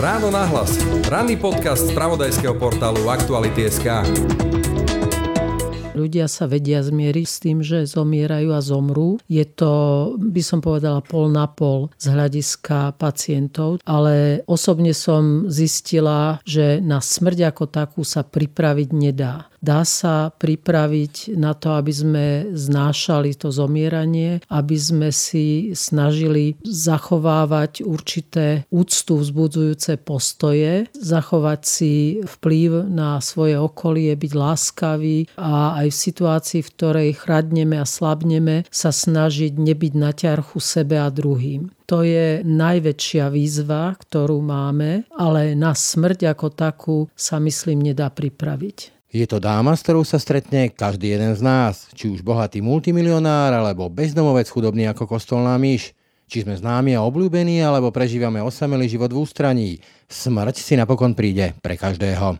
Ráno nahlas. Ranný podcast z pravodajského portálu Aktuality.sk ľudia sa vedia zmieriť s tým, že zomierajú a zomrú. Je to, by som povedala, pol na pol z hľadiska pacientov, ale osobne som zistila, že na smrť ako takú sa pripraviť nedá. Dá sa pripraviť na to, aby sme znášali to zomieranie, aby sme si snažili zachovávať určité úctu vzbudzujúce postoje, zachovať si vplyv na svoje okolie, byť láskavý a aj v situácii, v ktorej chradneme a slabneme, sa snažiť nebyť na ťarchu sebe a druhým. To je najväčšia výzva, ktorú máme, ale na smrť ako takú sa myslím nedá pripraviť. Je to dáma, s ktorou sa stretne každý jeden z nás, či už bohatý multimilionár alebo bezdomovec chudobný ako kostolná myš. Či sme známi a obľúbení, alebo prežívame osamelý život v ústraní. Smrť si napokon príde pre každého.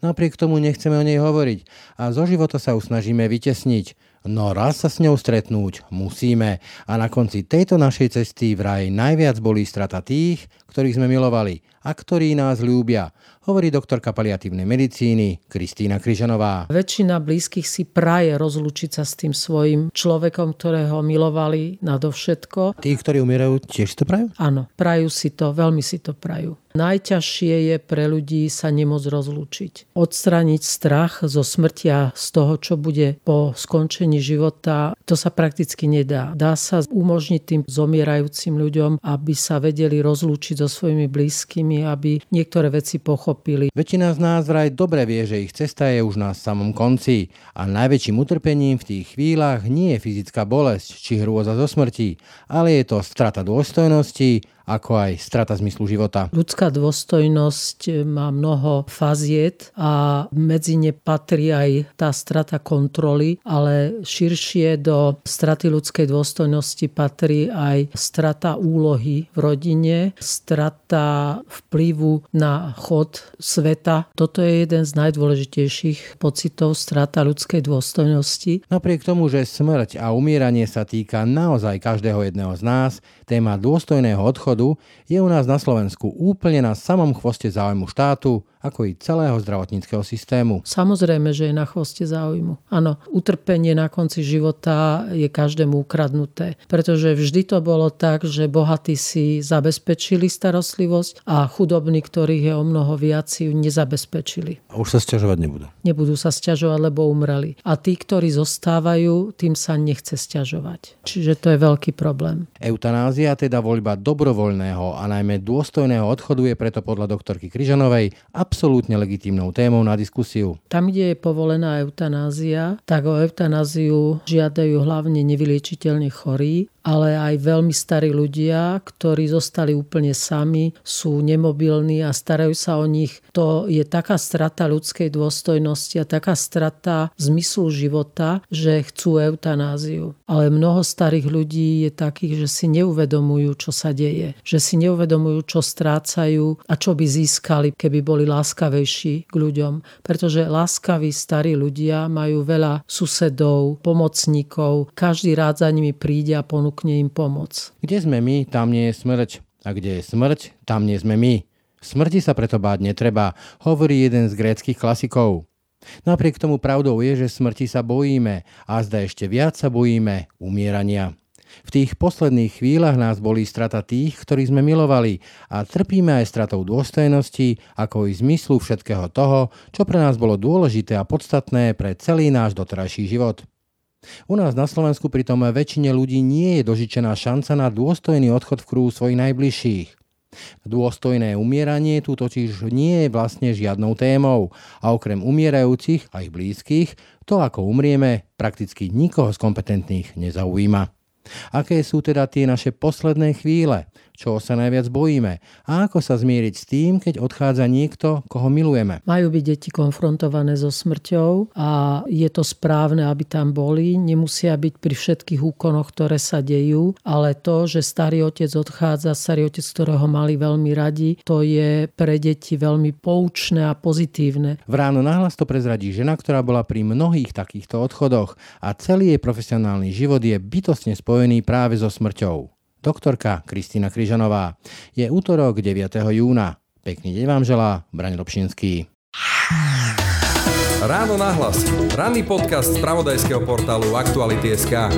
Napriek tomu nechceme o nej hovoriť a zo života sa usnažíme vytesniť. No raz sa s ňou stretnúť musíme a na konci tejto našej cesty vraj najviac bolí strata tých, ktorých sme milovali a ktorí nás ľúbia hovorí doktorka paliatívnej medicíny Kristýna Kryžanová. Väčšina blízkych si praje rozlúčiť sa s tým svojim človekom, ktorého milovali nadovšetko. Tí, ktorí umierajú, tiež to prajú? Áno, prajú si to, veľmi si to prajú. Najťažšie je pre ľudí sa nemôcť rozlúčiť. Odstrániť strach zo smrtia z toho, čo bude po skončení života, to sa prakticky nedá. Dá sa umožniť tým zomierajúcim ľuďom, aby sa vedeli rozlúčiť so svojimi blízkymi, aby niektoré veci pochopili pochopili. Väčšina z nás vraj dobre vie, že ich cesta je už na samom konci a najväčším utrpením v tých chvíľach nie je fyzická bolesť či hrôza zo smrti, ale je to strata dôstojnosti, ako aj strata zmyslu života. Ľudská dôstojnosť má mnoho faziet a medzi ne patrí aj tá strata kontroly, ale širšie do straty ľudskej dôstojnosti patrí aj strata úlohy v rodine, strata vplyvu na chod sveta. Toto je jeden z najdôležitejších pocitov strata ľudskej dôstojnosti. Napriek tomu, že smrť a umieranie sa týka naozaj každého jedného z nás, téma dôstojného odchodu dôchodu je u nás na Slovensku úplne na samom chvoste záujmu štátu ako i celého zdravotníckého systému. Samozrejme, že je na chvoste záujmu. Áno, utrpenie na konci života je každému ukradnuté, pretože vždy to bolo tak, že bohatí si zabezpečili starostlivosť a chudobní, ktorých je o mnoho viac, ju nezabezpečili. A už sa sťažovať nebudú? Nebudú sa sťažovať, lebo umreli. A tí, ktorí zostávajú, tým sa nechce sťažovať. Čiže to je veľký problém. Eutanázia, teda voľba dobrovoľného a najmä dôstojného odchodu je preto podľa doktorky Kryžanovej absolútne legitímnou témou na diskusiu. Tam, kde je povolená eutanázia, tak o eutanáziu žiadajú hlavne nevyliečiteľne chorí ale aj veľmi starí ľudia, ktorí zostali úplne sami, sú nemobilní a starajú sa o nich. To je taká strata ľudskej dôstojnosti a taká strata zmyslu života, že chcú eutanáziu. Ale mnoho starých ľudí je takých, že si neuvedomujú, čo sa deje. Že si neuvedomujú, čo strácajú a čo by získali, keby boli láskavejší k ľuďom. Pretože láskaví starí ľudia majú veľa susedov, pomocníkov, každý rád za nimi príde a ponúka ponúkne im pomoc. Kde sme my, tam nie je smrť. A kde je smrť, tam nie sme my. Smrti sa preto báť netreba, hovorí jeden z gréckých klasikov. Napriek tomu pravdou je, že smrti sa bojíme a zda ešte viac sa bojíme umierania. V tých posledných chvíľach nás bolí strata tých, ktorých sme milovali a trpíme aj stratou dôstojnosti, ako i zmyslu všetkého toho, čo pre nás bolo dôležité a podstatné pre celý náš doterajší život. U nás na Slovensku pritom väčšine ľudí nie je dožičená šanca na dôstojný odchod v kruhu svojich najbližších. Dôstojné umieranie tu totiž nie je vlastne žiadnou témou a okrem umierajúcich a ich blízkych, to ako umrieme prakticky nikoho z kompetentných nezaujíma. Aké sú teda tie naše posledné chvíle? Čo sa najviac bojíme? A ako sa zmieriť s tým, keď odchádza niekto, koho milujeme? Majú byť deti konfrontované so smrťou a je to správne, aby tam boli. Nemusia byť pri všetkých úkonoch, ktoré sa dejú, ale to, že starý otec odchádza, starý otec, ktorého mali veľmi radi, to je pre deti veľmi poučné a pozitívne. V ráno nahlas to prezradí žena, ktorá bola pri mnohých takýchto odchodoch a celý jej profesionálny život je bytostne spojený práve so smrťou. Doktorka Kristýna Kryžanová. Je útorok 9. júna. Pekný deň vám želá Braň Robšinský. Ráno nahlas. Ranný podcast z pravodajského portálu Aktuality.sk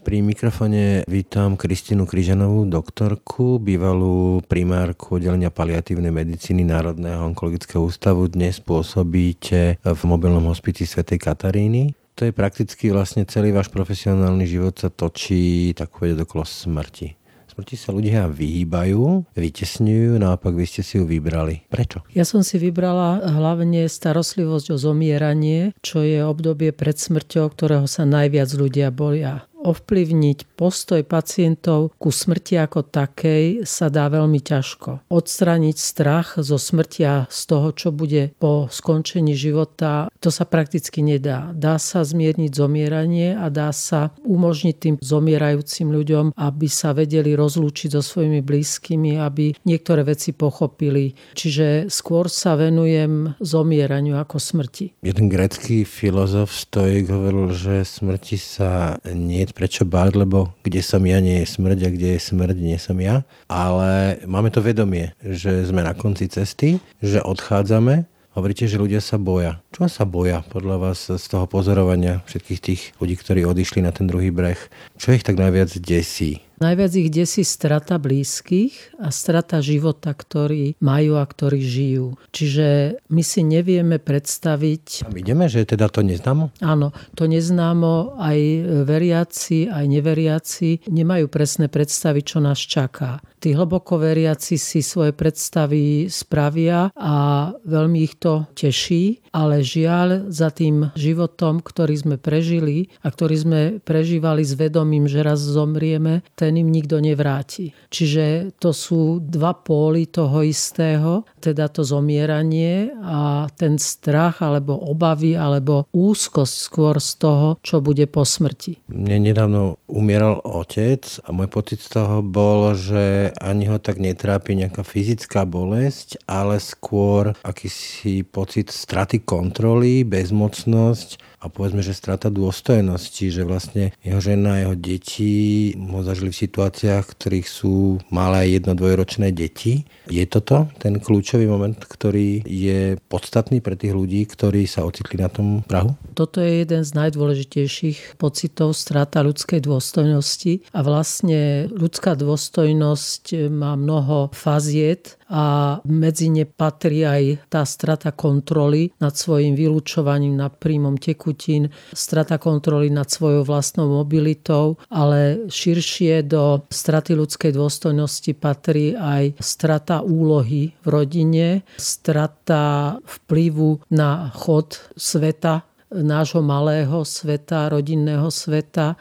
Pri mikrofone vítam Kristínu Kryžanovú, doktorku, bývalú primárku oddelenia paliatívnej medicíny Národného onkologického ústavu. Dnes pôsobíte v mobilnom hospici Svetej Kataríny. To je prakticky vlastne celý váš profesionálny život sa točí tak povedať okolo smrti. Smrti sa ľudia vyhýbajú, vytesňujú, naopak vy ste si ju vybrali. Prečo? Ja som si vybrala hlavne starostlivosť o zomieranie, čo je obdobie pred smrťou, ktorého sa najviac ľudia boja ovplyvniť postoj pacientov ku smrti ako takej sa dá veľmi ťažko. Odstrániť strach zo smrtia z toho, čo bude po skončení života, to sa prakticky nedá. Dá sa zmierniť zomieranie a dá sa umožniť tým zomierajúcim ľuďom, aby sa vedeli rozlúčiť so svojimi blízkymi, aby niektoré veci pochopili. Čiže skôr sa venujem zomieraniu ako smrti. Jeden grecký filozof Stoik hovoril, že smrti sa nie prečo báť, lebo kde som ja, nie je smrť a kde je smrť, nie som ja. Ale máme to vedomie, že sme na konci cesty, že odchádzame Hovoríte, že ľudia sa boja. Čo sa boja podľa vás z toho pozorovania všetkých tých ľudí, ktorí odišli na ten druhý breh? Čo ich tak najviac desí? Najviac ich desí strata blízkych a strata života, ktorý majú a ktorí žijú. Čiže my si nevieme predstaviť... A ideme, že teda to neznámo? Áno, to neznámo aj veriaci, aj neveriaci nemajú presné predstavy, čo nás čaká. Tí hlboko veriaci si svoje predstavy spravia a veľmi ich to teší, ale žiaľ za tým životom, ktorý sme prežili a ktorý sme prežívali s vedomím, že raz zomrieme, ten im nikto nevráti. Čiže to sú dva póly toho istého, teda to zomieranie a ten strach alebo obavy alebo úzkosť skôr z toho, čo bude po smrti. Mne nedávno umieral otec a môj pocit z toho bol, že ani ho tak netrápi nejaká fyzická bolesť, ale skôr akýsi pocit straty kontroly, bezmocnosť a povedzme, že strata dôstojnosti, že vlastne jeho žena a jeho deti ho zažili v situáciách, ktorých sú malé jedno, dvojročné deti. Je toto ten kľúčový moment, ktorý je podstatný pre tých ľudí, ktorí sa ocitli na tom Prahu? Toto je jeden z najdôležitejších pocitov strata ľudskej dôstojnosti a vlastne ľudská dôstojnosť má mnoho faziet a medzi ne patrí aj tá strata kontroly nad svojim vylúčovaním, nad príjmom tekutín, strata kontroly nad svojou vlastnou mobilitou, ale širšie do straty ľudskej dôstojnosti patrí aj strata úlohy v rodine, strata vplyvu na chod sveta, nášho malého sveta, rodinného sveta,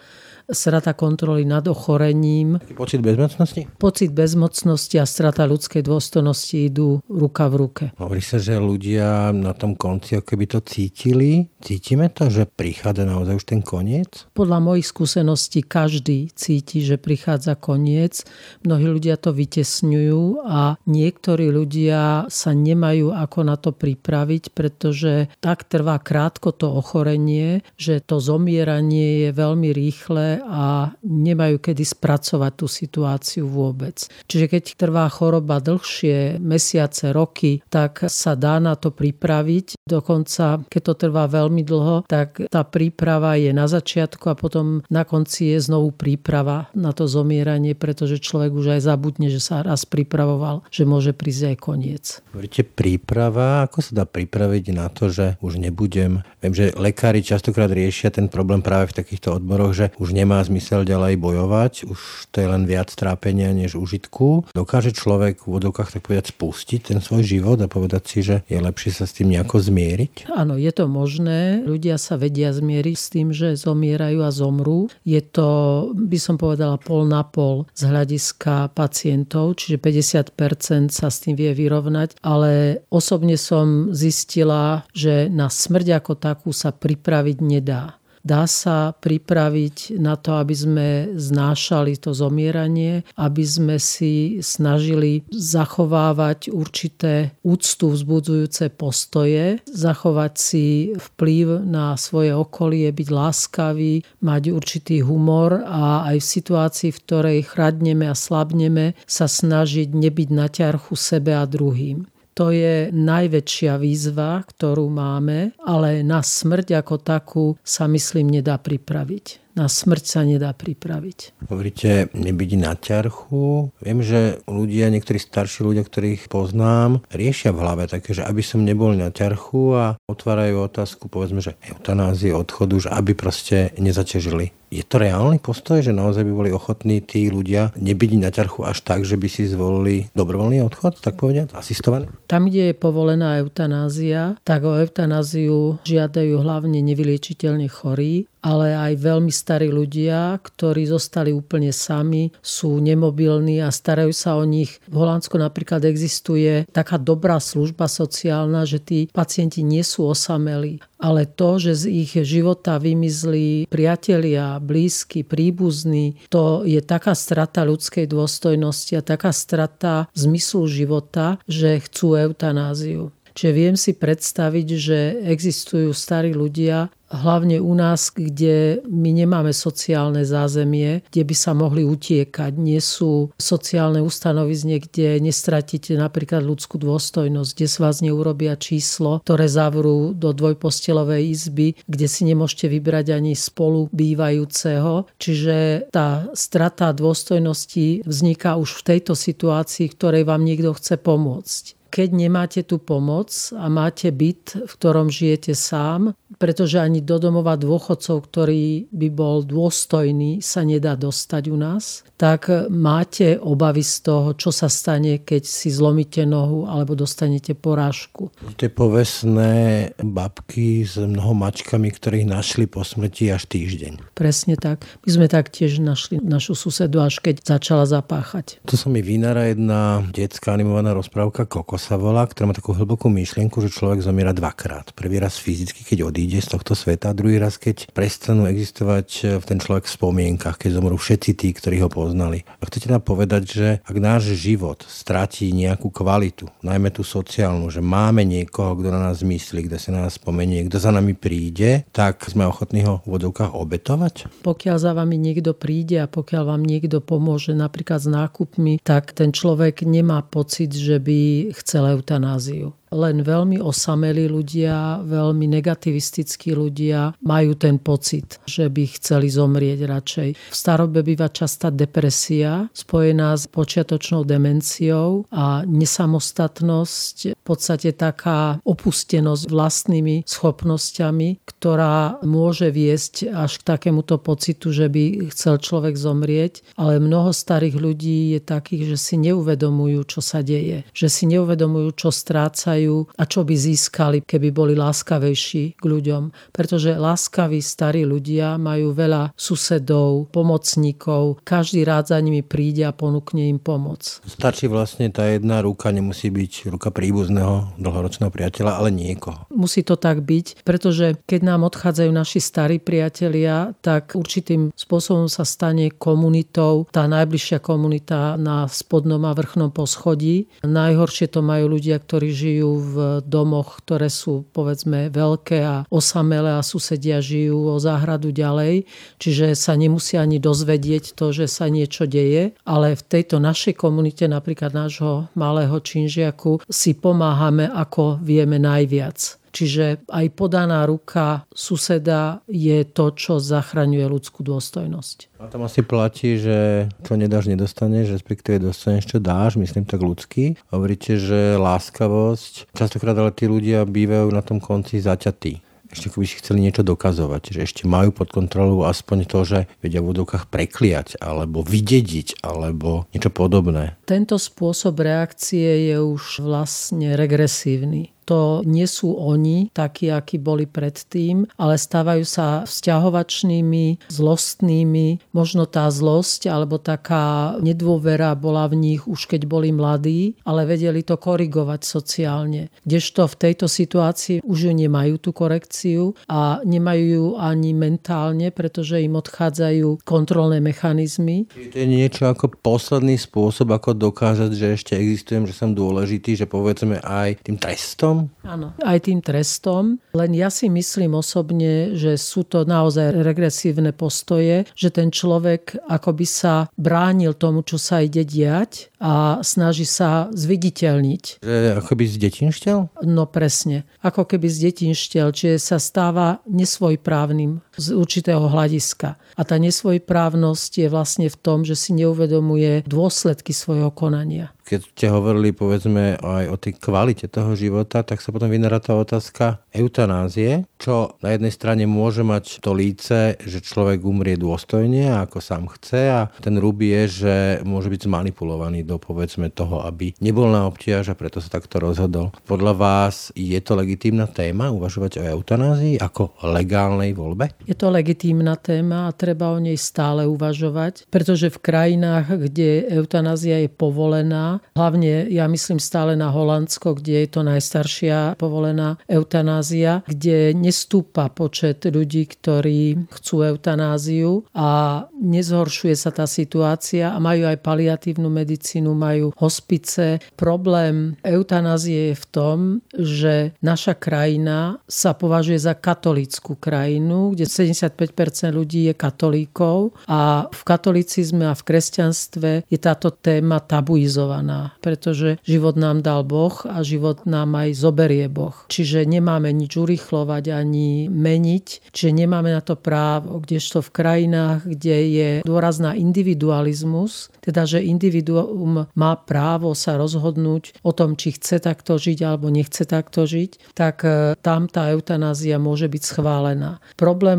strata kontroly nad ochorením. Taký pocit bezmocnosti? Pocit bezmocnosti a strata ľudskej dôstojnosti idú ruka v ruke. Hovorí sa, že ľudia na tom konci ako keby to cítili. Cítime to, že prichádza naozaj už ten koniec? Podľa mojich skúseností každý cíti, že prichádza koniec. Mnohí ľudia to vytesňujú a niektorí ľudia sa nemajú ako na to pripraviť, pretože tak trvá krátko to ochorenie, že to zomieranie je veľmi rýchle a nemajú kedy spracovať tú situáciu vôbec. Čiže keď trvá choroba dlhšie, mesiace, roky, tak sa dá na to pripraviť. Dokonca, keď to trvá veľmi dlho, tak tá príprava je na začiatku a potom na konci je znovu príprava na to zomieranie, pretože človek už aj zabudne, že sa raz pripravoval, že môže prísť aj koniec. Hovoríte príprava, ako sa dá pripraviť na to, že už nebudem? Viem, že lekári častokrát riešia ten problém práve v takýchto odboroch, že už nemá zmysel ďalej bojovať, už to je len viac trápenia než užitku. Dokáže človek v vodokách tak povedať spustiť ten svoj život a povedať si, že je lepšie sa s tým nejako zmieriť? Áno, je to možné. Ľudia sa vedia zmieriť s tým, že zomierajú a zomrú. Je to, by som povedala, pol na pol z hľadiska pacientov, čiže 50% sa s tým vie vyrovnať, ale osobne som zistila, že na smrť ako takú sa pripraviť nedá dá sa pripraviť na to, aby sme znášali to zomieranie, aby sme si snažili zachovávať určité úctu vzbudzujúce postoje, zachovať si vplyv na svoje okolie, byť láskavý, mať určitý humor a aj v situácii, v ktorej chradneme a slabneme, sa snažiť nebyť na ťarchu sebe a druhým. To je najväčšia výzva, ktorú máme, ale na smrť ako takú sa myslím nedá pripraviť na smrť sa nedá pripraviť. Hovoríte nebyť na ťarchu. Viem, že ľudia, niektorí starší ľudia, ktorých poznám, riešia v hlave také, že aby som nebol na ťarchu a otvárajú otázku, povedzme, že eutanázie, odchodu, že aby proste nezaťažili je to reálny postoj, že naozaj by boli ochotní tí ľudia nebyť na ťarchu až tak, že by si zvolili dobrovoľný odchod, tak povedať, asistovaný? Tam, kde je povolená eutanázia, tak o eutanáziu žiadajú hlavne nevyliečiteľne chorí, ale aj veľmi starí ľudia, ktorí zostali úplne sami, sú nemobilní a starajú sa o nich. V Holandsku napríklad existuje taká dobrá služba sociálna, že tí pacienti nie sú osamelí ale to, že z ich života vymizli priatelia, blízky, príbuzní, to je taká strata ľudskej dôstojnosti a taká strata zmyslu života, že chcú eutanáziu. Čiže viem si predstaviť, že existujú starí ľudia, hlavne u nás, kde my nemáme sociálne zázemie, kde by sa mohli utiekať. Nie sú sociálne ustanovizne, kde nestratíte napríklad ľudskú dôstojnosť, kde z vás neurobia číslo, ktoré zavrú do dvojpostelovej izby, kde si nemôžete vybrať ani spolu bývajúceho. Čiže tá strata dôstojnosti vzniká už v tejto situácii, ktorej vám niekto chce pomôcť keď nemáte tú pomoc a máte byt, v ktorom žijete sám, pretože ani do domova dôchodcov, ktorý by bol dôstojný, sa nedá dostať u nás, tak máte obavy z toho, čo sa stane, keď si zlomíte nohu alebo dostanete porážku. Tie povestné babky s mnoho mačkami, ktorých našli po smrti až týždeň. Presne tak. My sme taktiež našli našu susedu, až keď začala zapáchať. Tu sa mi vynára jedna detská animovaná rozprávka Kokos sa volá, ktorá má takú hlbokú myšlienku, že človek zomiera dvakrát. Prvý raz fyzicky, keď odíde z tohto sveta, a druhý raz, keď prestanú existovať v ten človek v spomienkach, keď zomrú všetci tí, ktorí ho poznali. A chcete nám povedať, že ak náš život stratí nejakú kvalitu, najmä tú sociálnu, že máme niekoho, kto na nás myslí, kto sa na nás spomenie, kto za nami príde, tak sme ochotní ho v vodovkách obetovať? Pokiaľ za vami niekto príde a pokiaľ vám niekto pomôže napríklad s nákupmi, tak ten človek nemá pocit, že by chcel eutanáziu len veľmi osamelí ľudia, veľmi negativistickí ľudia majú ten pocit, že by chceli zomrieť radšej. V starobe býva častá depresia spojená s počiatočnou demenciou a nesamostatnosť, v podstate taká opustenosť vlastnými schopnosťami, ktorá môže viesť až k takémuto pocitu, že by chcel človek zomrieť, ale mnoho starých ľudí je takých, že si neuvedomujú, čo sa deje, že si neuvedomujú, čo strácajú majú a čo by získali, keby boli láskavejší k ľuďom. Pretože láskaví starí ľudia majú veľa susedov, pomocníkov, každý rád za nimi príde a ponúkne im pomoc. Stačí vlastne tá jedna ruka, nemusí byť ruka príbuzného, dlhoročného priateľa, ale niekoho. Musí to tak byť, pretože keď nám odchádzajú naši starí priatelia, tak určitým spôsobom sa stane komunitou, tá najbližšia komunita na spodnom a vrchnom poschodí. Najhoršie to majú ľudia, ktorí žijú v domoch, ktoré sú povedzme veľké a osamelé a susedia žijú o záhradu ďalej, čiže sa nemusia ani dozvedieť to, že sa niečo deje, ale v tejto našej komunite, napríklad nášho malého činžiaku, si pomáhame ako vieme najviac. Čiže aj podaná ruka suseda je to, čo zachraňuje ľudskú dôstojnosť. A tam asi platí, že čo nedáš, nedostaneš, respektíve dostaneš, čo dáš, myslím tak ľudský. Hovoríte, že láskavosť, častokrát ale tí ľudia bývajú na tom konci zaťatí ešte by si chceli niečo dokazovať, že ešte majú pod kontrolou aspoň to, že vedia v údokách prekliať, alebo vydediť, alebo niečo podobné. Tento spôsob reakcie je už vlastne regresívny to nie sú oni takí, akí boli predtým, ale stávajú sa vzťahovačnými, zlostnými. Možno tá zlosť alebo taká nedôvera bola v nich už keď boli mladí, ale vedeli to korigovať sociálne. Kdežto v tejto situácii už ju nemajú tú korekciu a nemajú ju ani mentálne, pretože im odchádzajú kontrolné mechanizmy. To je niečo ako posledný spôsob, ako dokázať, že ešte existujem, že som dôležitý, že povedzme aj tým trestom? Áno, aj tým trestom. Len ja si myslím osobne, že sú to naozaj regresívne postoje, že ten človek akoby sa bránil tomu, čo sa ide diať a snaží sa zviditeľniť. Že akoby z detinšťal? No presne. Ako keby z detinšťal, čiže sa stáva nesvojprávnym z určitého hľadiska. A tá nesvojprávnosť je vlastne v tom, že si neuvedomuje dôsledky svojho konania keď ste hovorili povedzme aj o tej kvalite toho života, tak sa potom vynára tá otázka eutanázie, čo na jednej strane môže mať to líce, že človek umrie dôstojne, ako sám chce a ten rúb je, že môže byť zmanipulovaný do povedzme toho, aby nebol na obtiaž a preto sa takto rozhodol. Podľa vás je to legitímna téma uvažovať o eutanázii ako legálnej voľbe? Je to legitímna téma a treba o nej stále uvažovať, pretože v krajinách, kde eutanázia je povolená, Hlavne ja myslím stále na Holandsko, kde je to najstaršia povolená eutanázia, kde nestúpa počet ľudí, ktorí chcú eutanáziu a nezhoršuje sa tá situácia a majú aj paliatívnu medicínu, majú hospice. Problém eutanázie je v tom, že naša krajina sa považuje za katolickú krajinu, kde 75% ľudí je katolíkov a v katolicizme a v kresťanstve je táto téma tabuizovaná pretože život nám dal Boh a život nám aj zoberie Boh. Čiže nemáme nič urychlovať ani meniť, čiže nemáme na to právo, kdežto v krajinách, kde je dôraz na individualizmus, teda že individuum má právo sa rozhodnúť o tom, či chce takto žiť alebo nechce takto žiť, tak e, tam tá eutanázia môže byť schválená.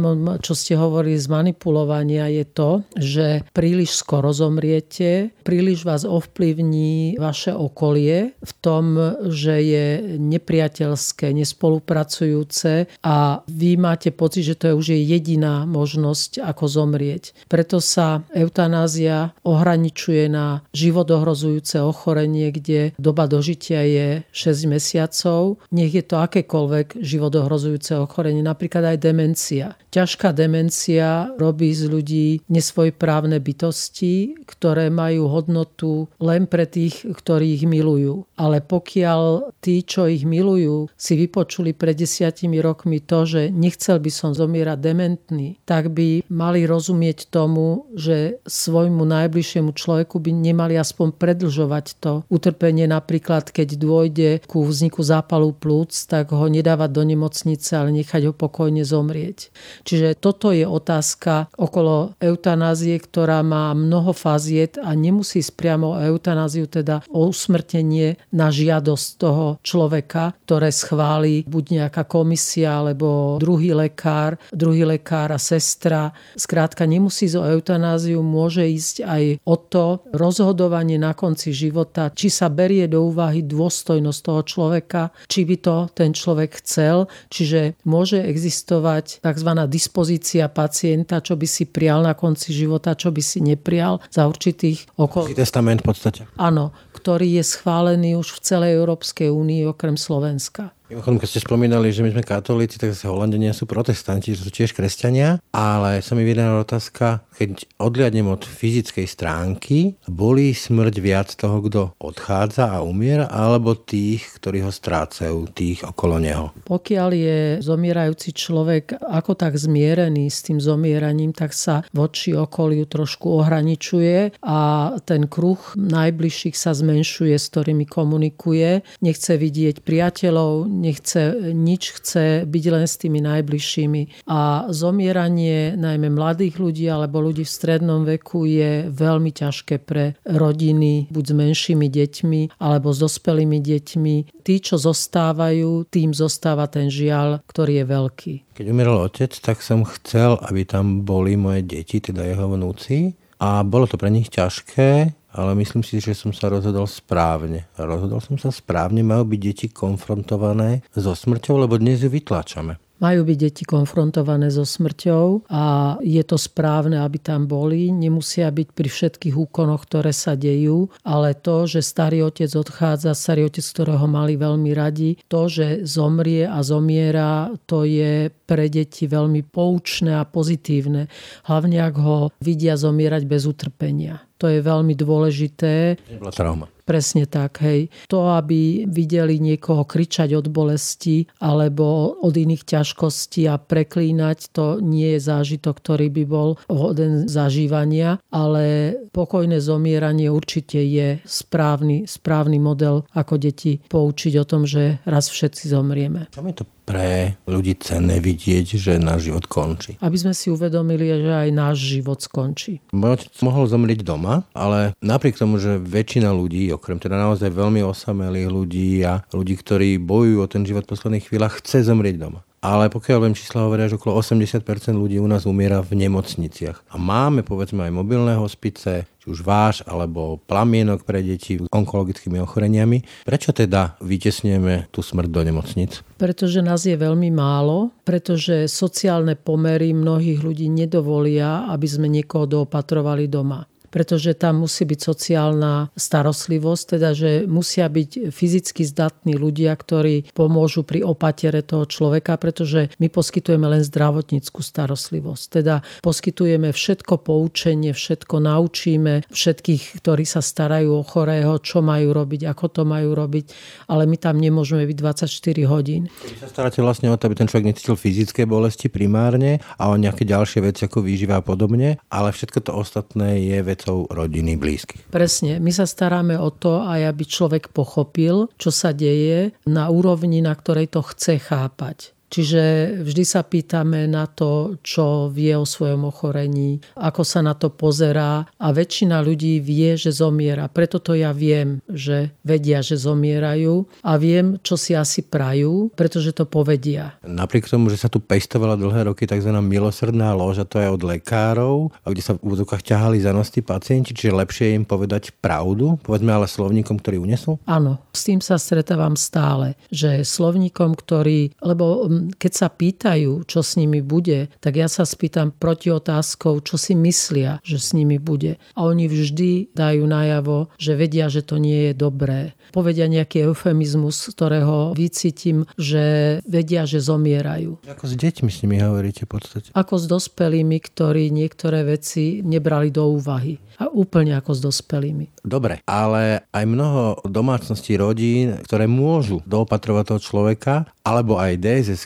Problémom, čo ste hovorili z manipulovania, je to, že príliš skoro zomriete, príliš vás ovplyvní vaše okolie v tom, že je nepriateľské, nespolupracujúce a vy máte pocit, že to je už je jediná možnosť, ako zomrieť. Preto sa eutanázia ohraničuje na životohrozujúce ochorenie, kde doba dožitia je 6 mesiacov. Nech je to akékoľvek životohrozujúce ochorenie, napríklad aj demencia. Ťažká demencia robí z ľudí nesvojprávne bytosti, ktoré majú hodnotu len pre tých, ktorí ich milujú. Ale pokiaľ tí, čo ich milujú, si vypočuli pred desiatimi rokmi to, že nechcel by som zomierať dementný, tak by mali rozumieť tomu, že svojmu najbližšiemu človeku by nemali aspoň predlžovať to utrpenie. Napríklad, keď dôjde ku vzniku zápalu plúc, tak ho nedávať do nemocnice, ale nechať ho pokojne zomrieť. Čiže toto je otázka okolo eutanázie, ktorá má mnoho faziet a nemusí priamo o eutanáziu, teda o usmrtenie na žiadosť toho človeka, ktoré schváli buď nejaká komisia alebo druhý lekár, druhý lekár a sestra. Skrátka nemusí o eutanáziu, môže ísť aj o to rozhodovanie na konci života, či sa berie do úvahy dôstojnosť toho človeka, či by to ten človek chcel, čiže môže existovať tzv. Dispozícia pacienta, čo by si prial na konci života, čo by si neprial za určitých okolností. Testament v podstate. Áno, ktorý je schválený už v celej Európskej únii okrem Slovenska. Mimochodom, keď ste spomínali, že my sme katolíci, tak zase Holandenia sú protestanti, že sú tiež kresťania, ale sa mi vydala otázka, keď odliadnem od fyzickej stránky, boli smrť viac toho, kto odchádza a umiera, alebo tých, ktorí ho strácajú, tých okolo neho? Pokiaľ je zomierajúci človek ako tak zmierený s tým zomieraním, tak sa voči okoliu trošku ohraničuje a ten kruh najbližších sa zmenšuje, s ktorými komunikuje. Nechce vidieť priateľov, nechce nič, chce byť len s tými najbližšími. A zomieranie najmä mladých ľudí alebo ľudí v strednom veku je veľmi ťažké pre rodiny, buď s menšími deťmi alebo s dospelými deťmi. Tí, čo zostávajú, tým zostáva ten žiaľ, ktorý je veľký. Keď umieral otec, tak som chcel, aby tam boli moje deti, teda jeho vnúci. A bolo to pre nich ťažké, ale myslím si, že som sa rozhodol správne. Rozhodol som sa správne, majú byť deti konfrontované so smrťou, lebo dnes ju vytláčame. Majú byť deti konfrontované so smrťou a je to správne, aby tam boli. Nemusia byť pri všetkých úkonoch, ktoré sa dejú, ale to, že starý otec odchádza, starý otec, ktorého mali veľmi radi, to, že zomrie a zomiera, to je pre deti veľmi poučné a pozitívne. Hlavne, ak ho vidia zomierať bez utrpenia. To je veľmi dôležité. Nebola trauma. Presne tak, hej. To, aby videli niekoho kričať od bolesti alebo od iných ťažkostí a preklínať, to nie je zážitok, ktorý by bol hoden zažívania, ale pokojné zomieranie určite je správny, správny model, ako deti poučiť o tom, že raz všetci zomrieme. Čo je to pre ľudí cenné vidieť, že náš život končí. Aby sme si uvedomili, že aj náš život skončí. Môj otec mohol zomrieť doma, ale napriek tomu, že väčšina ľudí, okrem teda naozaj veľmi osamelých ľudí a ľudí, ktorí bojujú o ten život v posledných chvíľach, chce zomrieť doma ale pokiaľ viem čísla hovoria, že okolo 80% ľudí u nás umiera v nemocniciach. A máme povedzme aj mobilné hospice, či už váš, alebo plamienok pre deti s onkologickými ochoreniami. Prečo teda vytesňujeme tú smrť do nemocnic? Pretože nás je veľmi málo, pretože sociálne pomery mnohých ľudí nedovolia, aby sme niekoho doopatrovali doma pretože tam musí byť sociálna starostlivosť, teda že musia byť fyzicky zdatní ľudia, ktorí pomôžu pri opatere toho človeka, pretože my poskytujeme len zdravotníckú starostlivosť. Teda poskytujeme všetko poučenie, všetko naučíme všetkých, ktorí sa starajú o chorého, čo majú robiť, ako to majú robiť, ale my tam nemôžeme byť 24 hodín. Vy sa staráte vlastne o to, aby ten človek necítil fyzické bolesti primárne a o nejaké ďalšie veci ako výživa a podobne, ale všetko to ostatné je vec vecou rodiny blízkych. Presne. My sa staráme o to, aj aby človek pochopil, čo sa deje na úrovni, na ktorej to chce chápať. Čiže vždy sa pýtame na to, čo vie o svojom ochorení, ako sa na to pozerá a väčšina ľudí vie, že zomiera. Preto to ja viem, že vedia, že zomierajú a viem, čo si asi prajú, pretože to povedia. Napriek tomu, že sa tu pestovala dlhé roky tzv. milosrdná lož, a to je od lekárov, a kde sa v úzokách ťahali za nos tí pacienti, čiže lepšie im povedať pravdu, povedzme ale slovníkom, ktorý unesú? Áno, s tým sa stretávam stále, že slovníkom, ktorý, lebo keď sa pýtajú, čo s nimi bude, tak ja sa spýtam proti otázkou, čo si myslia, že s nimi bude. A oni vždy dajú najavo, že vedia, že to nie je dobré. Povedia nejaký eufemizmus, z ktorého vycítim, že vedia, že zomierajú. Ako s deťmi s nimi hovoríte v podstate? Ako s dospelými, ktorí niektoré veci nebrali do úvahy. A úplne ako s dospelými. Dobre, ale aj mnoho domácností, rodín, ktoré môžu doopatrovať toho človeka, alebo aj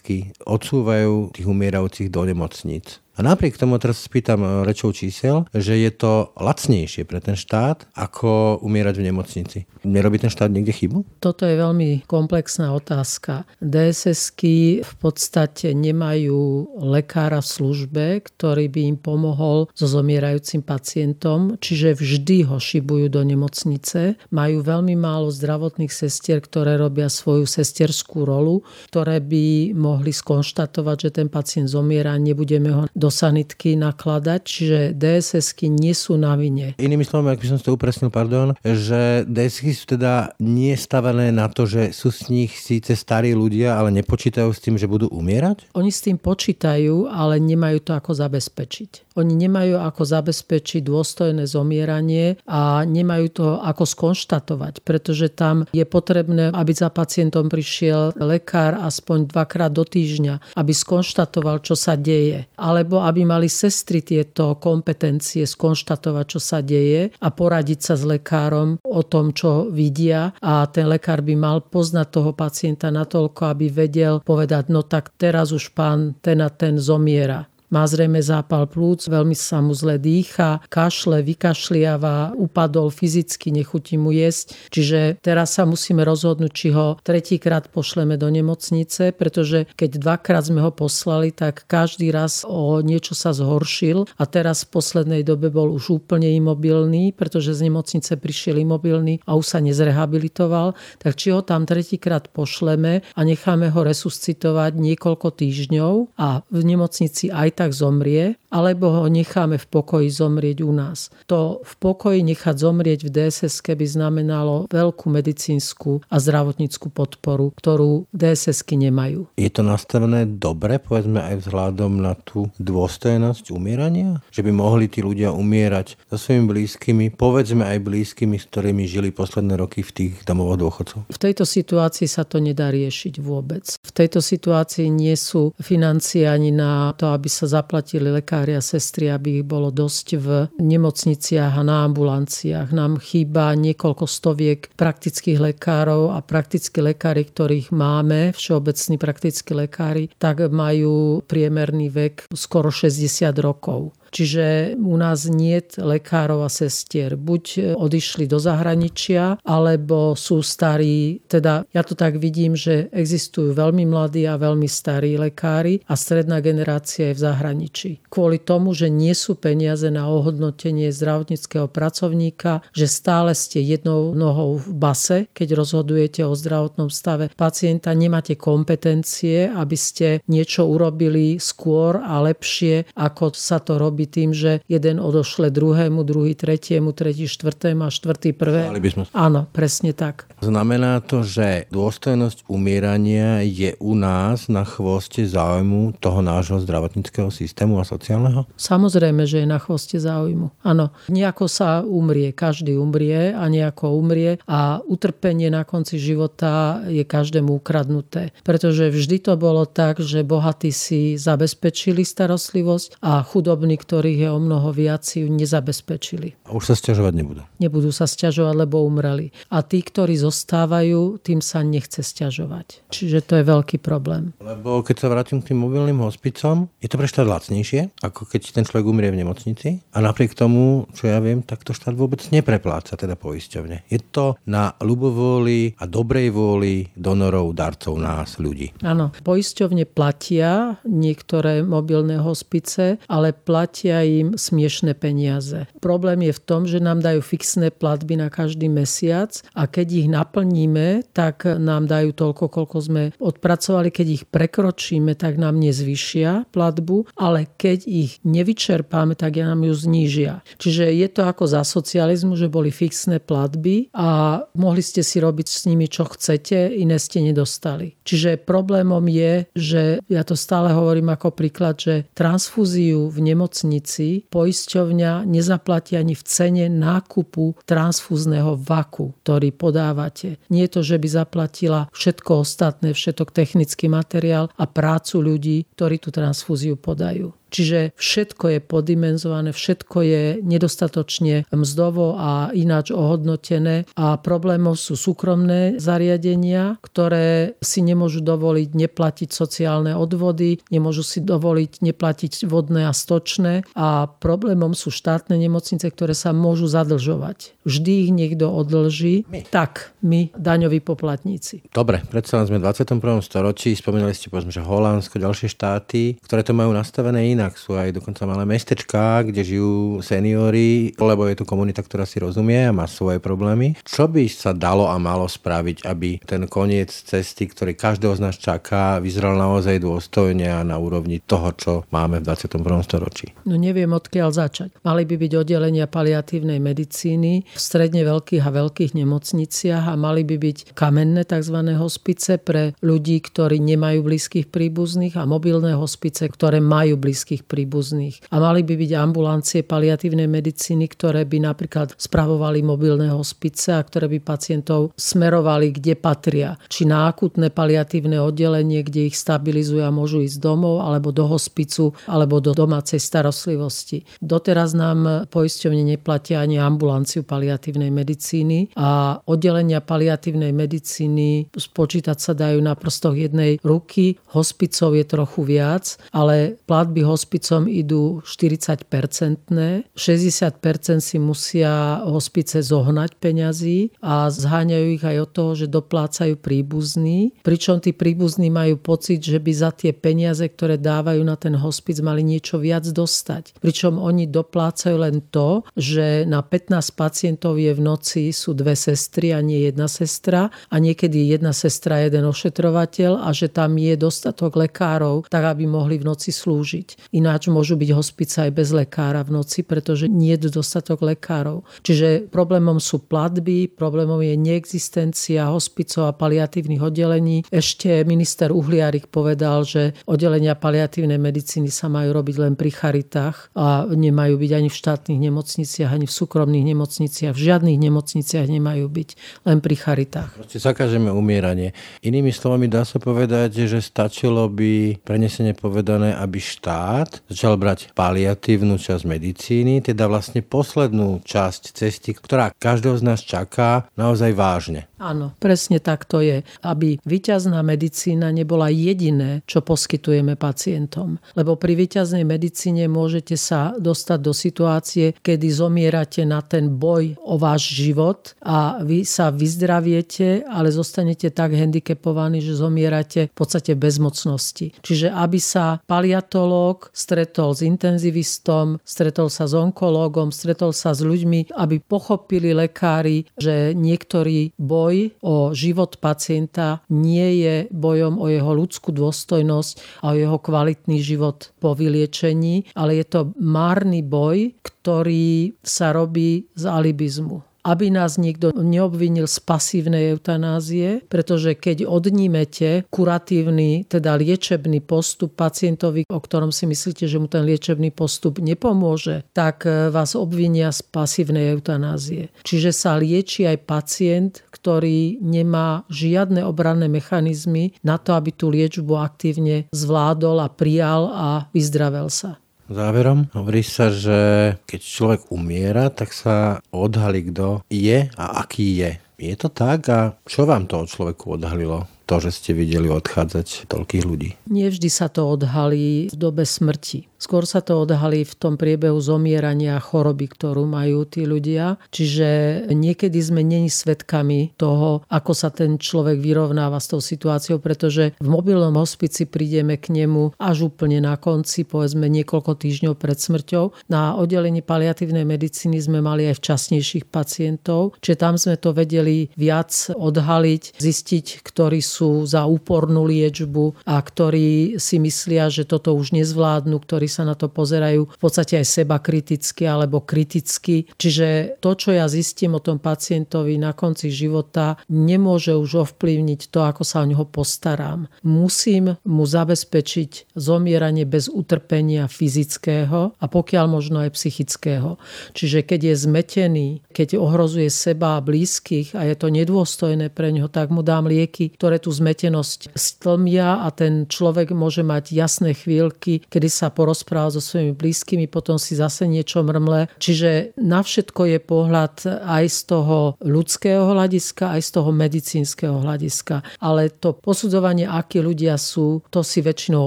DSSky odsúvajú tých umierajúcich do nemocníc. A napriek tomu teraz spýtam e, rečou čísel, že je to lacnejšie pre ten štát, ako umierať v nemocnici. Nerobí ten štát niekde chybu? Toto je veľmi komplexná otázka. DSSky v podstate nemajú lekára v službe, ktorý by im pomohol so zomierajúcim pacientom, čiže vždy ho šibujú do nemocnice. Majú veľmi málo zdravotných sestier, ktoré robia svoju sesterskú rolu, ktoré by mohli skonštatovať, že ten pacient zomiera nebudeme ho sanitky nakladať, čiže DSSky nie sú na vine. Inými slovami, ak by som to upresnil, pardon, že DSSky sú teda nie stavané na to, že sú z nich síce starí ľudia, ale nepočítajú s tým, že budú umierať? Oni s tým počítajú, ale nemajú to ako zabezpečiť. Oni nemajú ako zabezpečiť dôstojné zomieranie a nemajú to ako skonštatovať, pretože tam je potrebné, aby za pacientom prišiel lekár aspoň dvakrát do týždňa, aby skonštatoval, čo sa deje. Alebo aby mali sestry tieto kompetencie skonštatovať, čo sa deje a poradiť sa s lekárom o tom, čo vidia. A ten lekár by mal poznať toho pacienta natoľko, aby vedel povedať, no tak teraz už pán ten a ten zomiera má zrejme zápal plúc, veľmi sa mu zle dýcha, kašle, vykašliava, upadol fyzicky, nechutí mu jesť. Čiže teraz sa musíme rozhodnúť, či ho tretíkrát pošleme do nemocnice, pretože keď dvakrát sme ho poslali, tak každý raz o niečo sa zhoršil a teraz v poslednej dobe bol už úplne imobilný, pretože z nemocnice prišiel imobilný a už sa nezrehabilitoval. Tak či ho tam tretíkrát pošleme a necháme ho resuscitovať niekoľko týždňov a v nemocnici aj tak zomrie, alebo ho necháme v pokoji zomrieť u nás. To v pokoji nechať zomrieť v DSS by znamenalo veľkú medicínsku a zdravotníckú podporu, ktorú DSS nemajú. Je to nastavené dobre, povedzme aj vzhľadom na tú dôstojnosť umierania? Že by mohli tí ľudia umierať so svojimi blízkymi, povedzme aj blízkymi, s ktorými žili posledné roky v tých domovoch dôchodcov? V tejto situácii sa to nedá riešiť vôbec. V tejto situácii nie sú financie ani na to, aby sa zaplatili lekári a sestry, aby ich bolo dosť v nemocniciach a na ambulanciách. Nám chýba niekoľko stoviek praktických lekárov a praktickí lekári, ktorých máme, všeobecní praktickí lekári, tak majú priemerný vek skoro 60 rokov. Čiže u nás nie lekárov a sestier. Buď odišli do zahraničia, alebo sú starí. Teda ja to tak vidím, že existujú veľmi mladí a veľmi starí lekári a stredná generácia je v zahraničí. Kvôli tomu, že nie sú peniaze na ohodnotenie zdravotníckého pracovníka, že stále ste jednou nohou v base, keď rozhodujete o zdravotnom stave pacienta, nemáte kompetencie, aby ste niečo urobili skôr a lepšie, ako sa to robí tým, že jeden odošle druhému, druhý tretiemu, tretí štvrtému a štvrtý prvé. Áno, presne tak. Znamená to, že dôstojnosť umierania je u nás na chvoste záujmu toho nášho zdravotníckého systému a sociálneho? Samozrejme, že je na chvoste záujmu. Áno, nejako sa umrie, každý umrie a nejako umrie a utrpenie na konci života je každému ukradnuté. Pretože vždy to bolo tak, že bohatí si zabezpečili starostlivosť a chudobní, ktorých je o mnoho viac, ju nezabezpečili. A už sa stiažovať nebudú? Nebudú sa stiažovať, lebo umreli. A tí, ktorí zostávajú, tým sa nechce stiažovať. Čiže to je veľký problém. Lebo keď sa vrátim k tým mobilným hospicom, je to pre štát lacnejšie, ako keď ten človek umrie v nemocnici. A napriek tomu, čo ja viem, tak to štát vôbec neprepláca, teda poisťovne. Je to na ľubovôli a dobrej vôli donorov, darcov nás, ľudí. Áno, poisťovne platia niektoré mobilné hospice, ale platia platia im smiešné peniaze. Problém je v tom, že nám dajú fixné platby na každý mesiac a keď ich naplníme, tak nám dajú toľko, koľko sme odpracovali. Keď ich prekročíme, tak nám nezvyšia platbu, ale keď ich nevyčerpáme, tak nám ju znížia. Čiže je to ako za socializmu, že boli fixné platby a mohli ste si robiť s nimi, čo chcete, iné ste nedostali. Čiže problémom je, že ja to stále hovorím ako príklad, že transfúziu v nemocnici nemocnici poisťovňa nezaplatí ani v cene nákupu transfúzneho vaku, ktorý podávate. Nie to, že by zaplatila všetko ostatné, všetok technický materiál a prácu ľudí, ktorí tú transfúziu podajú. Čiže všetko je podimenzované, všetko je nedostatočne mzdovo a ináč ohodnotené a problémom sú súkromné zariadenia, ktoré si nemôžu dovoliť neplatiť sociálne odvody, nemôžu si dovoliť neplatiť vodné a stočné a problémom sú štátne nemocnice, ktoré sa môžu zadlžovať. Vždy ich niekto odlží. My. Tak, my, daňoví poplatníci. Dobre, predsa sme v 21. storočí, spomínali ste povedzme, že Holandsko, ďalšie štáty, ktoré to majú nastavené inak. Sú aj dokonca malé mestečká, kde žijú seniory, lebo je tu komunita, ktorá si rozumie a má svoje problémy. Čo by sa dalo a malo spraviť, aby ten koniec cesty, ktorý každého z nás čaká, vyzeral naozaj dôstojne a na úrovni toho, čo máme v 21. storočí? No neviem, odkiaľ začať. Mali by byť oddelenia paliatívnej medicíny v stredne veľkých a veľkých nemocniciach a mali by byť kamenné tzv. hospice pre ľudí, ktorí nemajú blízkych príbuzných a mobilné hospice, ktoré majú blízkych blízkych príbuzných. A mali by byť ambulancie paliatívnej medicíny, ktoré by napríklad spravovali mobilné hospice a ktoré by pacientov smerovali, kde patria. Či na akutné paliatívne oddelenie, kde ich stabilizujú a môžu ísť domov, alebo do hospicu, alebo do domácej starostlivosti. Doteraz nám poisťovne neplatia ani ambulanciu paliatívnej medicíny a oddelenia paliatívnej medicíny spočítať sa dajú na prstoch jednej ruky. Hospicov je trochu viac, ale platby hospicom idú 40-percentné, 60% si musia hospice zohnať peňazí a zháňajú ich aj od toho, že doplácajú príbuzní, pričom tí príbuzní majú pocit, že by za tie peniaze, ktoré dávajú na ten hospic, mali niečo viac dostať. Pričom oni doplácajú len to, že na 15 pacientov je v noci sú dve sestry a nie jedna sestra a niekedy jedna sestra, jeden ošetrovateľ a že tam je dostatok lekárov, tak aby mohli v noci slúžiť. Ináč môžu byť hospice aj bez lekára v noci, pretože nie je dostatok lekárov. Čiže problémom sú platby, problémom je neexistencia hospicov a paliatívnych oddelení. Ešte minister Uhliarik povedal, že oddelenia paliatívnej medicíny sa majú robiť len pri charitách a nemajú byť ani v štátnych nemocniciach, ani v súkromných nemocniciach. V žiadnych nemocniciach nemajú byť len pri charitách. Proste zakážeme umieranie. Inými slovami dá sa povedať, že stačilo by prenesene povedané, aby štát začal brať paliatívnu časť medicíny, teda vlastne poslednú časť cesty, ktorá každého z nás čaká naozaj vážne. Áno, presne tak to je. Aby vyťazná medicína nebola jediné, čo poskytujeme pacientom. Lebo pri vyťaznej medicíne môžete sa dostať do situácie, kedy zomierate na ten boj o váš život a vy sa vyzdraviete, ale zostanete tak handicapovaní, že zomierate v podstate bezmocnosti. Čiže aby sa paliatológ stretol s intenzivistom, stretol sa s onkológom, stretol sa s ľuďmi, aby pochopili lekári, že niektorý boj o život pacienta nie je bojom o jeho ľudskú dôstojnosť a o jeho kvalitný život po vyliečení, ale je to márny boj, ktorý sa robí z alibizmu aby nás niekto neobvinil z pasívnej eutanázie, pretože keď odnímete kuratívny, teda liečebný postup pacientovi, o ktorom si myslíte, že mu ten liečebný postup nepomôže, tak e, vás obvinia z pasívnej eutanázie. Čiže sa lieči aj pacient, ktorý nemá žiadne obranné mechanizmy na to, aby tú liečbu aktívne zvládol a prijal a vyzdravel sa. Záverom hovorí sa, že keď človek umiera, tak sa odhalí, kto je a aký je. Je to tak a čo vám to od človeku odhalilo? To, že ste videli odchádzať toľkých ľudí. Nie vždy sa to odhalí v dobe smrti. Skôr sa to odhalí v tom priebehu zomierania choroby, ktorú majú tí ľudia. Čiže niekedy sme není svetkami toho, ako sa ten človek vyrovnáva s tou situáciou, pretože v mobilnom hospici prídeme k nemu až úplne na konci, povedzme niekoľko týždňov pred smrťou. Na oddelení paliatívnej medicíny sme mali aj včasnejších pacientov, čiže tam sme to vedeli viac odhaliť, zistiť, ktorí za úpornú liečbu a ktorí si myslia, že toto už nezvládnu, ktorí sa na to pozerajú v podstate aj seba kriticky alebo kriticky. Čiže to, čo ja zistím o tom pacientovi na konci života, nemôže už ovplyvniť to, ako sa o neho postarám. Musím mu zabezpečiť zomieranie bez utrpenia fyzického a pokiaľ možno aj psychického. Čiže keď je zmetený, keď ohrozuje seba a blízkych a je to nedôstojné pre neho, tak mu dám lieky, ktoré tú zmetenosť stlmia a ten človek môže mať jasné chvíľky, kedy sa porozpráva so svojimi blízkymi, potom si zase niečo mrmle. Čiže na všetko je pohľad aj z toho ľudského hľadiska, aj z toho medicínskeho hľadiska. Ale to posudzovanie, akí ľudia sú, to si väčšinou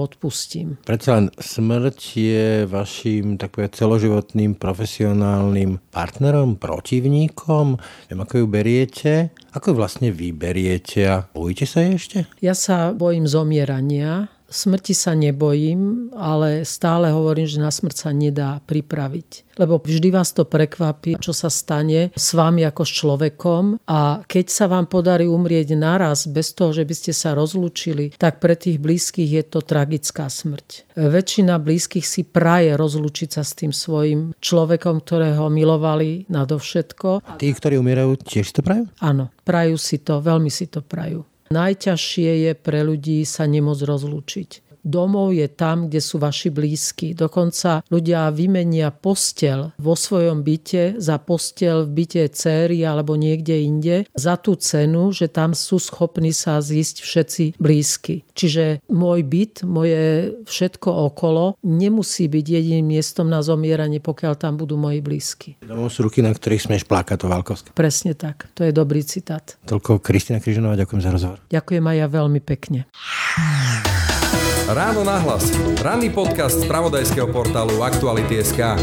odpustím. Predsa len smrť je vašim takové celoživotným profesionálnym partnerom, protivníkom? Viem, ako ju beriete? Ako vlastne vyberiete a bojíte sa ešte? Ja sa bojím zomierania Smrti sa nebojím, ale stále hovorím, že na smrť sa nedá pripraviť. Lebo vždy vás to prekvapí, čo sa stane s vami ako s človekom a keď sa vám podarí umrieť naraz bez toho, že by ste sa rozlúčili, tak pre tých blízkych je to tragická smrť. Väčšina blízkych si praje rozlúčiť sa s tým svojim človekom, ktorého milovali nadovšetko. A tí, ktorí umierajú, tiež to prajú? Áno, prajú si to, veľmi si to prajú. Najťažšie je pre ľudí sa nemôcť rozlúčiť domov je tam, kde sú vaši blízki. Dokonca ľudia vymenia postel vo svojom byte za postel v byte céry alebo niekde inde za tú cenu, že tam sú schopní sa zísť všetci blízky. Čiže môj byt, moje všetko okolo nemusí byť jediným miestom na zomieranie, pokiaľ tam budú moji blízky. Domov sú ruky, na ktorých smieš plakať, to Valkovské. Presne tak. To je dobrý citát. Toľko Kristina Križenová, ďakujem za rozhovor. Ďakujem aj ja veľmi pekne. Ráno na hlas. Ranný podcast z pravodajského portálu Aktuality.sk.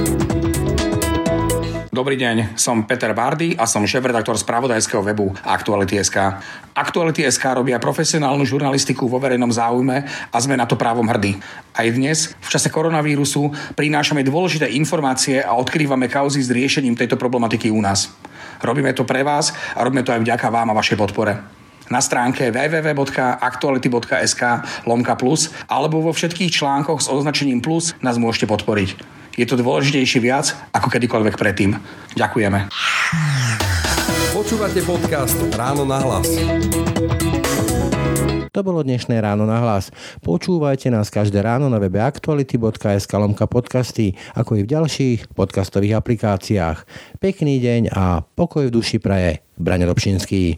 Dobrý deň, som Peter Bardy a som šéf-redaktor spravodajského webu Aktuality.sk. Aktuality.sk robia profesionálnu žurnalistiku vo verejnom záujme a sme na to právom hrdí. Aj dnes, v čase koronavírusu, prinášame dôležité informácie a odkrývame kauzy s riešením tejto problematiky u nás. Robíme to pre vás a robíme to aj vďaka vám a vašej podpore. Na stránke www.aktuality.sk lomka plus alebo vo všetkých článkoch s označením plus nás môžete podporiť. Je to dôležitejšie viac ako kedykoľvek predtým. Ďakujeme. Počúvate podcast Ráno na hlas. To bolo dnešné ráno na hlas. Počúvajte nás každé ráno na webe aktuality.sk lomka podcasty, ako i v ďalších podcastových aplikáciách. Pekný deň a pokoj v duši praje. Brane Dobšinský.